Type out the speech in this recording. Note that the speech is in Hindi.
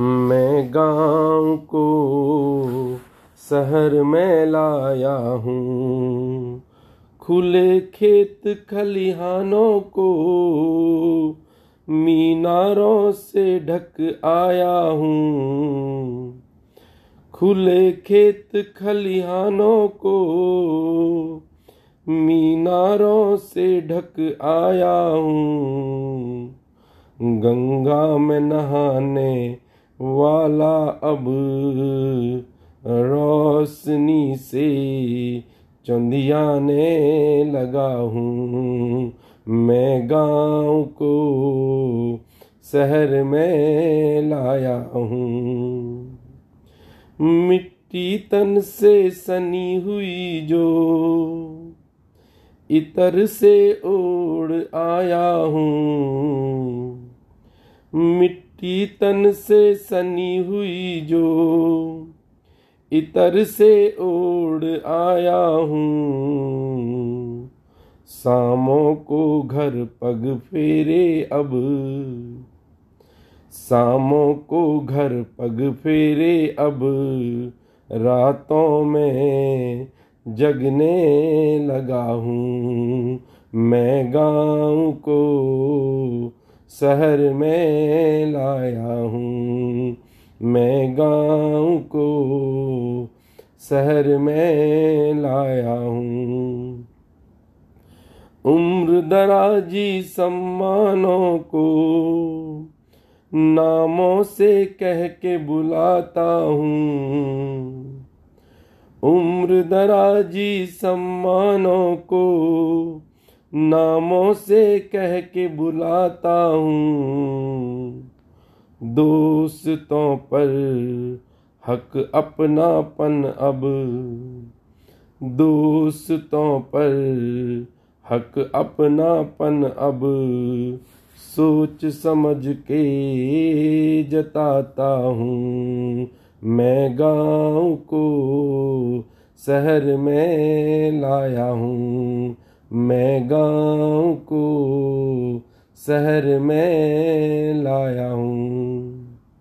मैं गाँव को शहर में लाया हूँ। खुले खेत खलिहानों को मीनारों से ढक आया हूँ। खुले खेत खलिहानों को मीनारों से ढक आया हूँ। गंगा में नहाने वाला अब रोशनी से चंदियाने लगा हूँ। मैं गाँव को शहर में लाया हूँ। मिट्टी तन से सनी हुई जो इतर से ओढ़ आया हूँ। मिट्टी तन से सनी हुई जो इतर से ओढ़ आया हूँ। सामों को घर पग फेरे अब। सामों को घर पग फेरे अब। रातों में जगने लगा हूँ मैं गाँव को शहर में लाया हूँ मैं गाँव को। शहर में लाया हूँ। उम्र दराजी सम्मानों को नामों से कह के बुलाता हूँ। उम्र दराजी सम्मानों को नामों से कह के बुलाता हूँ। दोस्तों पर हक अपनापन अब। दोस्तों पर हक अपनापन अब। सोच समझ के जताता हूँ। मैं गाँव को शहर में लाया हूँ। मैं गाँव को शहर में लाया हूँ।